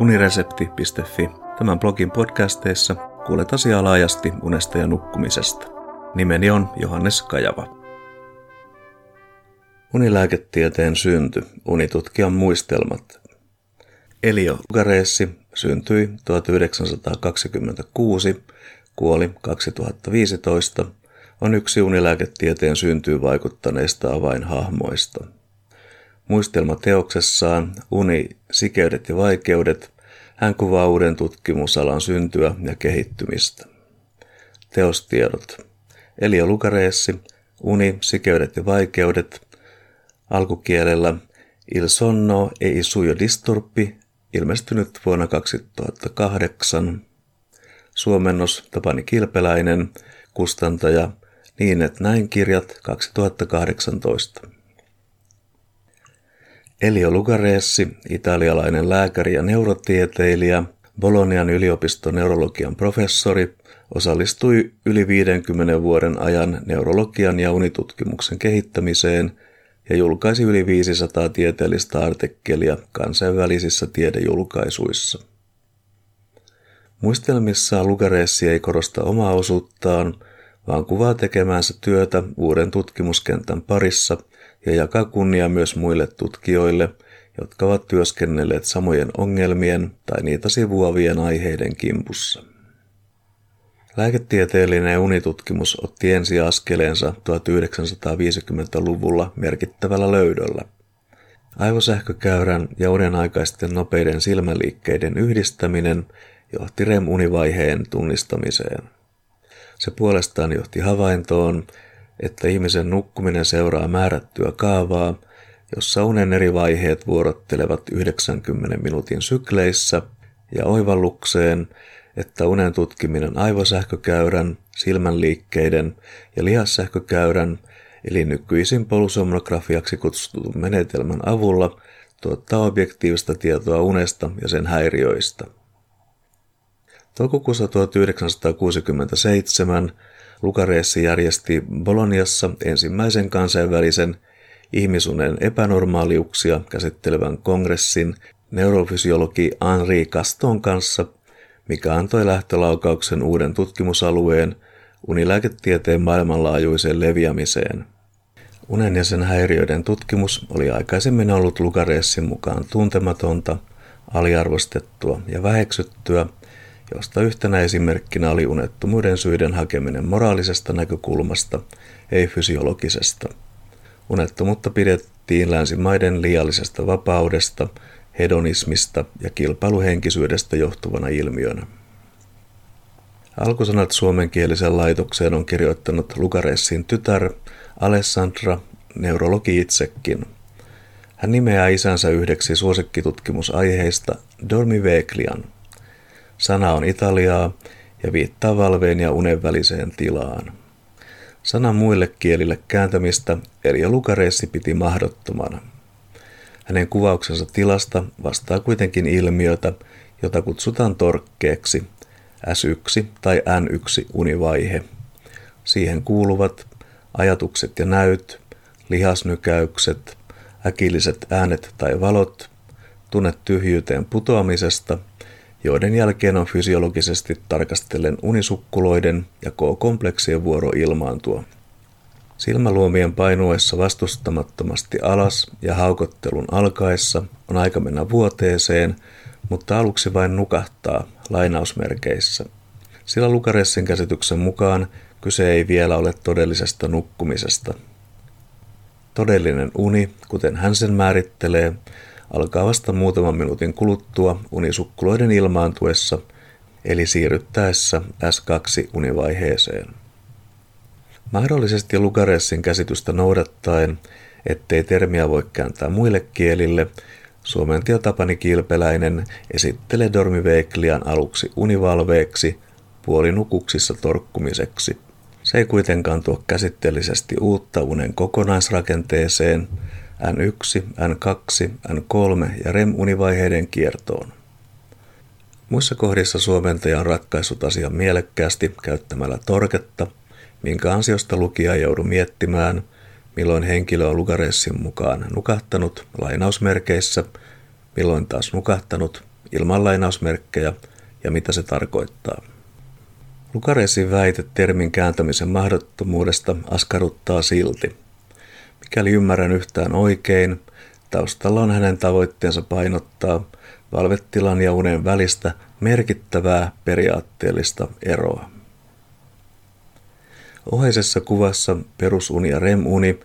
uniresepti.fi. Tämän blogin podcasteissa kuulet asiaa laajasti unesta ja nukkumisesta. Nimeni on Johannes Kajava. Unilääketieteen synty, unitutkijan muistelmat. Elio Gareessi syntyi 1926, kuoli 2015, on yksi unilääketieteen syntyyn vaikuttaneista avainhahmoista. Muistelmateoksessaan Uni, sikeydet ja vaikeudet hän kuvaa uuden tutkimusalan syntyä ja kehittymistä. Teostiedot. Elio Lukareessi, Uni, sikeydet ja vaikeudet, alkukielellä Il sonno e i suo disturbi, ilmestynyt vuonna 2008. Suomennos Tapani Kilpeläinen, kustantaja Niin et näin kirjat 2018. Elio Lugareessi, italialainen lääkäri ja neurotieteilijä, Bolonian yliopiston neurologian professori, osallistui yli 50 vuoden ajan neurologian ja unitutkimuksen kehittämiseen ja julkaisi yli 500 tieteellistä artikkelia kansainvälisissä tiedejulkaisuissa. Muistelmissaan Lugareessi ei korosta omaa osuuttaan, vaan kuvaa tekemänsä työtä uuden tutkimuskentän parissa – ja jakaa kunnia myös muille tutkijoille, jotka ovat työskennelleet samojen ongelmien tai niitä sivuavien aiheiden kimpussa. Lääketieteellinen unitutkimus otti ensi askeleensa 1950-luvulla merkittävällä löydöllä. Aivosähkökäyrän ja unen aikaisten nopeiden silmäliikkeiden yhdistäminen johti REM-univaiheen tunnistamiseen. Se puolestaan johti havaintoon, että ihmisen nukkuminen seuraa määrättyä kaavaa, jossa unen eri vaiheet vuorottelevat 90 minuutin sykleissä ja oivallukseen, että unen tutkiminen aivosähkökäyrän, silmänliikkeiden ja lihassähkökäyrän eli nykyisin polusomnografiaksi kutsutun menetelmän avulla tuottaa objektiivista tietoa unesta ja sen häiriöistä. Toukokuussa 1967 Lukareessi järjesti Boloniassa ensimmäisen kansainvälisen ihmisunen epänormaaliuksia käsittelevän kongressin neurofysiologi Henri Caston kanssa, mikä antoi lähtölaukauksen uuden tutkimusalueen unilääketieteen maailmanlaajuiseen leviämiseen. Unen ja sen häiriöiden tutkimus oli aikaisemmin ollut Lukareessin mukaan tuntematonta, aliarvostettua ja väheksyttyä – josta yhtenä esimerkkinä oli unettomuuden syiden hakeminen moraalisesta näkökulmasta, ei fysiologisesta. Unettomuutta pidettiin länsimaiden liiallisesta vapaudesta, hedonismista ja kilpailuhenkisyydestä johtuvana ilmiönä. Alkusanat suomenkielisen laitokseen on kirjoittanut Lukaressin tytär Alessandra, neurologi itsekin. Hän nimeää isänsä yhdeksi suosikkitutkimusaiheista dormiveklian – Sana on italiaa ja viittaa valveen ja unen väliseen tilaan. Sanan muille kielille kääntämistä Elia Lukareessi piti mahdottomana. Hänen kuvauksensa tilasta vastaa kuitenkin ilmiötä, jota kutsutaan torkkeeksi, S1 tai N1 univaihe. Siihen kuuluvat ajatukset ja näyt, lihasnykäykset, äkilliset äänet tai valot, tunne tyhjyyteen putoamisesta – joiden jälkeen on fysiologisesti tarkastellen unisukkuloiden ja K-kompleksien vuoro ilmaantua. Silmäluomien painuessa vastustamattomasti alas ja haukottelun alkaessa on aika mennä vuoteeseen, mutta aluksi vain nukahtaa lainausmerkeissä. Sillä Lukaressin käsityksen mukaan kyse ei vielä ole todellisesta nukkumisesta. Todellinen uni, kuten hän sen määrittelee, alkaa vasta muutaman minuutin kuluttua unisukkuloiden ilmaantuessa, eli siirryttäessä S2-univaiheeseen. Mahdollisesti Lugaressin käsitystä noudattaen, ettei termiä voi kääntää muille kielille, suomentaja Tapani Kilpeläinen esittelee dormiveiklian aluksi univalveeksi, puolinukuksissa torkkumiseksi. Se ei kuitenkaan tuo käsitteellisesti uutta unen kokonaisrakenteeseen – N1, N2, N3 ja REM-univaiheiden kiertoon. Muissa kohdissa suomentaja on ratkaissut asian mielekkäästi käyttämällä torketta, minkä ansiosta lukija joudu miettimään, milloin henkilö on Lugaressin mukaan nukahtanut lainausmerkeissä, milloin taas nukahtanut ilman lainausmerkkejä ja mitä se tarkoittaa. Lukaresin väite termin kääntämisen mahdottomuudesta askarruttaa silti. Mikäli ymmärrän yhtään oikein, taustalla on hänen tavoitteensa painottaa valvetilan ja unen välistä merkittävää periaatteellista eroa. Oheisessa kuvassa perusuni ja REM-uni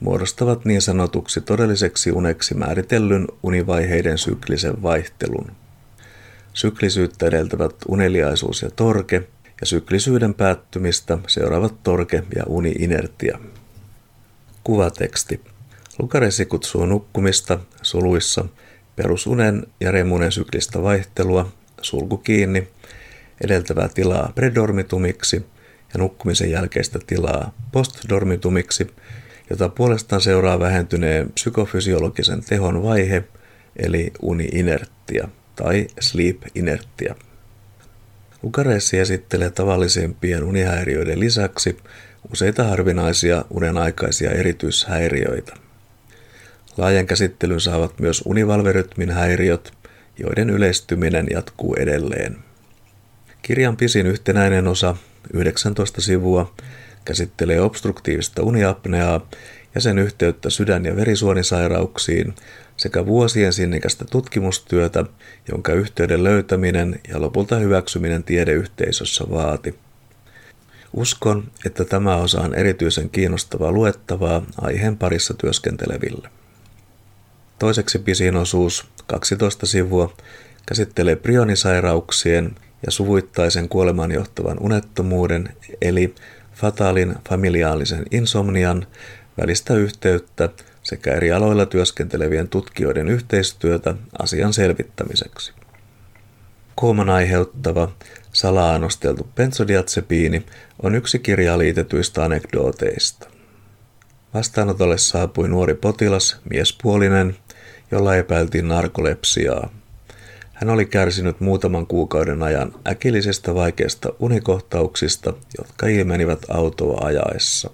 muodostavat niin sanotuksi todelliseksi uneksi määritellyn univaiheiden syklisen vaihtelun. Syklisyyttä edeltävät uneliaisuus ja torke, ja syklisyyden päättymistä seuraavat torke ja uni-inertia. Kuvateksti. Lukaresi kutsuu nukkumista suluissa perusunen ja remunen syklistä vaihtelua, sulku kiinni, edeltävää tilaa predormitumiksi ja nukkumisen jälkeistä tilaa postdormitumiksi, jota puolestaan seuraa vähentyneen psykofysiologisen tehon vaihe, eli uni-inertia tai sleep-inertia. Lukaressi esittelee tavallisempien unihäiriöiden lisäksi useita harvinaisia unenaikaisia erityishäiriöitä. Laajan käsittelyn saavat myös univalverytmin häiriöt, joiden yleistyminen jatkuu edelleen. Kirjan pisin yhtenäinen osa, 19 sivua, käsittelee obstruktiivista uniapneaa ja sen yhteyttä sydän- ja verisuonisairauksiin sekä vuosien sinnikästä tutkimustyötä, jonka yhteyden löytäminen ja lopulta hyväksyminen tiedeyhteisössä vaati. Uskon, että tämä osa on erityisen kiinnostavaa luettavaa aiheen parissa työskenteleville. Toiseksi pisin osuus, 12 sivua, käsittelee prionisairauksien ja suvuittaisen kuoleman johtavan unettomuuden eli fataalin familiaalisen insomnian välistä yhteyttä sekä eri aloilla työskentelevien tutkijoiden yhteistyötä asian selvittämiseksi. Kooman aiheuttava salaanosteltu benzodiazepiini on yksi kirjaa liitetyistä anekdooteista. Vastaanotolle saapui nuori potilas, miespuolinen, jolla epäiltiin narkolepsiaa. Hän oli kärsinyt muutaman kuukauden ajan äkillisistä vaikeista unikohtauksista, jotka ilmenivät autoa ajaessa.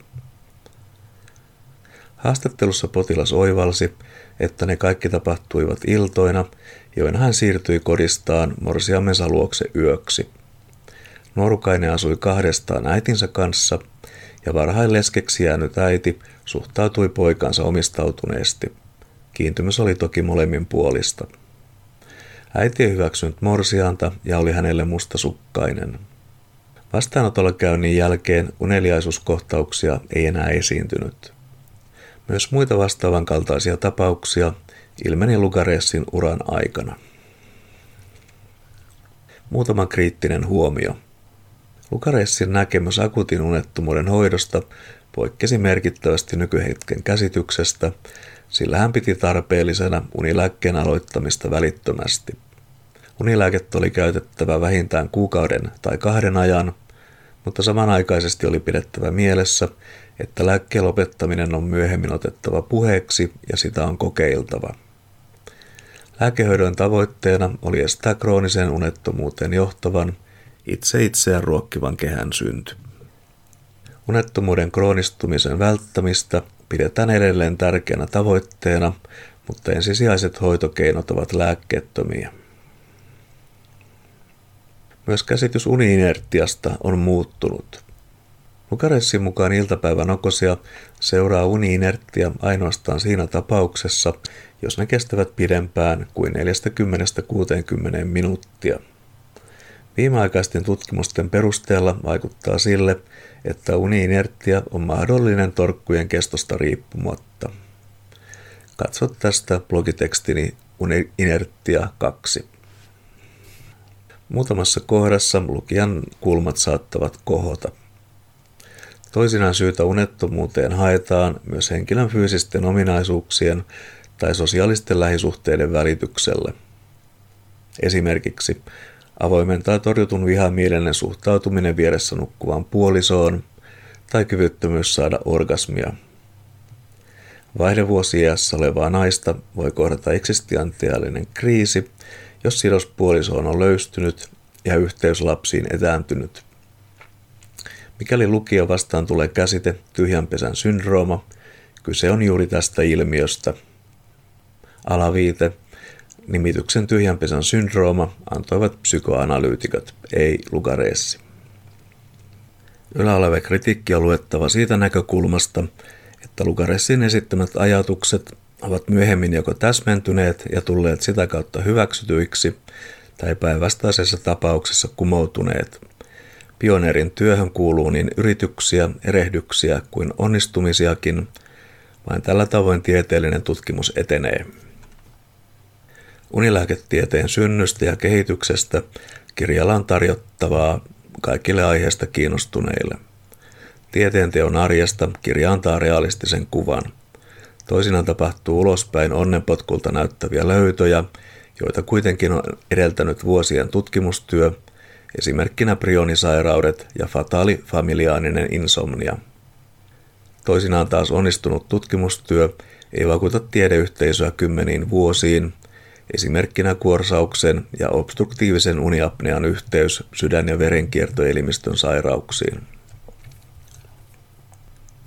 Haastattelussa potilas oivalsi, että ne kaikki tapahtuivat iltoina, joina hän siirtyi kodistaan morsiamensa luokse yöksi. Nuorukainen asui kahdestaan äitinsä kanssa, ja varhain leskeksi jäänyt äiti suhtautui poikansa omistautuneesti. Kiintymys oli toki molemmin puolista. Äiti ei hyväksynyt morsianta ja oli hänelle mustasukkainen. Vastaanotolla käynnin jälkeen uneliaisuuskohtauksia ei enää esiintynyt. Myös muita vastaavan kaltaisia tapauksia ilmeni Lugaressin uran aikana. Muutama kriittinen huomio. Lugaressin näkemys akuutin unettomuuden hoidosta poikkesi merkittävästi nykyhetken käsityksestä, sillä hän piti tarpeellisena unilääkkeen aloittamista välittömästi. Unilääkettä oli käytettävä vähintään kuukauden tai kahden ajan, mutta samanaikaisesti oli pidettävä mielessä, että lääkkeen lopettaminen on myöhemmin otettava puheeksi ja sitä on kokeiltava. Lääkehoidon tavoitteena oli estää krooniseen unettomuuteen johtavan, itse itseään ruokkivan kehän synty. Unettomuuden kroonistumisen välttämistä pidetään edelleen tärkeänä tavoitteena, mutta ensisijaiset hoitokeinot ovat lääkkeettömiä. Myös käsitys uniinertiasta on muuttunut. Lukaressin mukaan iltapäivän okosia seuraa uniinerttia ainoastaan siinä tapauksessa, jos ne kestävät pidempään kuin 40-60 minuuttia. Viimeaikaisten tutkimusten perusteella vaikuttaa sille, että uniinerttia on mahdollinen torkkujen kestosta riippumatta. Katso tästä blogitekstini Uniinerttia 2. Muutamassa kohdassa lukijan kulmat saattavat kohota. Toisinaan syytä unettomuuteen haetaan myös henkilön fyysisten ominaisuuksien tai sosiaalisten lähisuhteiden välityksellä. Esimerkiksi avoimen tai torjutun vihamielinen suhtautuminen vieressä nukkuvaan puolisoon tai kyvyttömyys saada orgasmia. Vaihdevuosiässä olevaa naista voi kohdata eksistentiaalinen kriisi, jos sidos puolisoon on löystynyt ja yhteys lapsiin etääntynyt. Mikäli lukija vastaan tulee käsite tyhjänpesän syndrooma, kyse on juuri tästä ilmiöstä. Alaviite. Nimityksen tyhjänpesän syndrooma antoivat psykoanalyytikot, ei Lugaressi. Yläoleva kritiikki on luettava siitä näkökulmasta, että Lugaressin esittämät ajatukset ovat myöhemmin joko täsmentyneet ja tulleet sitä kautta hyväksytyiksi, tai päinvastaisessa tapauksessa kumoutuneet. Pioneerin työhön kuuluu niin yrityksiä, erehdyksiä kuin onnistumisiakin. Vain tällä tavoin tieteellinen tutkimus etenee. Unilääketieteen synnystä ja kehityksestä kirjalla on tarjottavaa kaikille aiheesta kiinnostuneille. Tieteenteon arjesta kirja antaa realistisen kuvan. Toisinaan tapahtuu ulospäin onnenpotkulta näyttäviä löytöjä, joita kuitenkin on edeltänyt vuosien tutkimustyö, esimerkkinä prionisairaudet ja fataali familiaaninen insomnia. Toisinaan taas onnistunut tutkimustyö ei vakuuta tiedeyhteisöä kymmeniin vuosiin, esimerkkinä kuorsauksen ja obstruktiivisen uniapnean yhteys sydän- ja verenkiertoelimistön sairauksiin.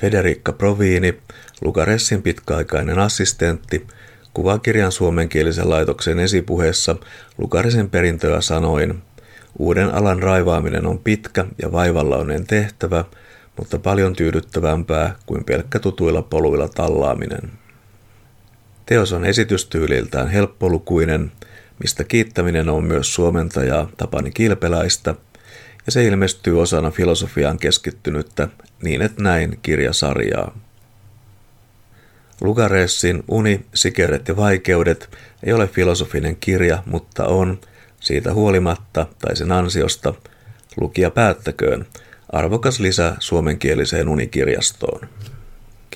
Federica Provini, Lucaressin pitkäaikainen assistentti, kuvaa kirjan suomenkielisen laitoksen esipuheessa Lukarisen perintöä sanoin, uuden alan raivaaminen on pitkä ja vaivallainen tehtävä, mutta paljon tyydyttävämpää kuin pelkkä tutuilla poluilla tallaaminen. Teos on esitystyyliltään helppolukuinen, mistä kiittäminen on myös suomentajaa Tapani Kilpeläistä, ja se ilmestyy osana filosofiaan keskittynyttä Niin et näin kirjasarjaa. Lugaressin Uni, Sikeudet ja vaikeudet ei ole filosofinen kirja, mutta on, siitä huolimatta tai sen ansiosta, lukija päättäköön, arvokas lisä suomenkieliseen unikirjastoon.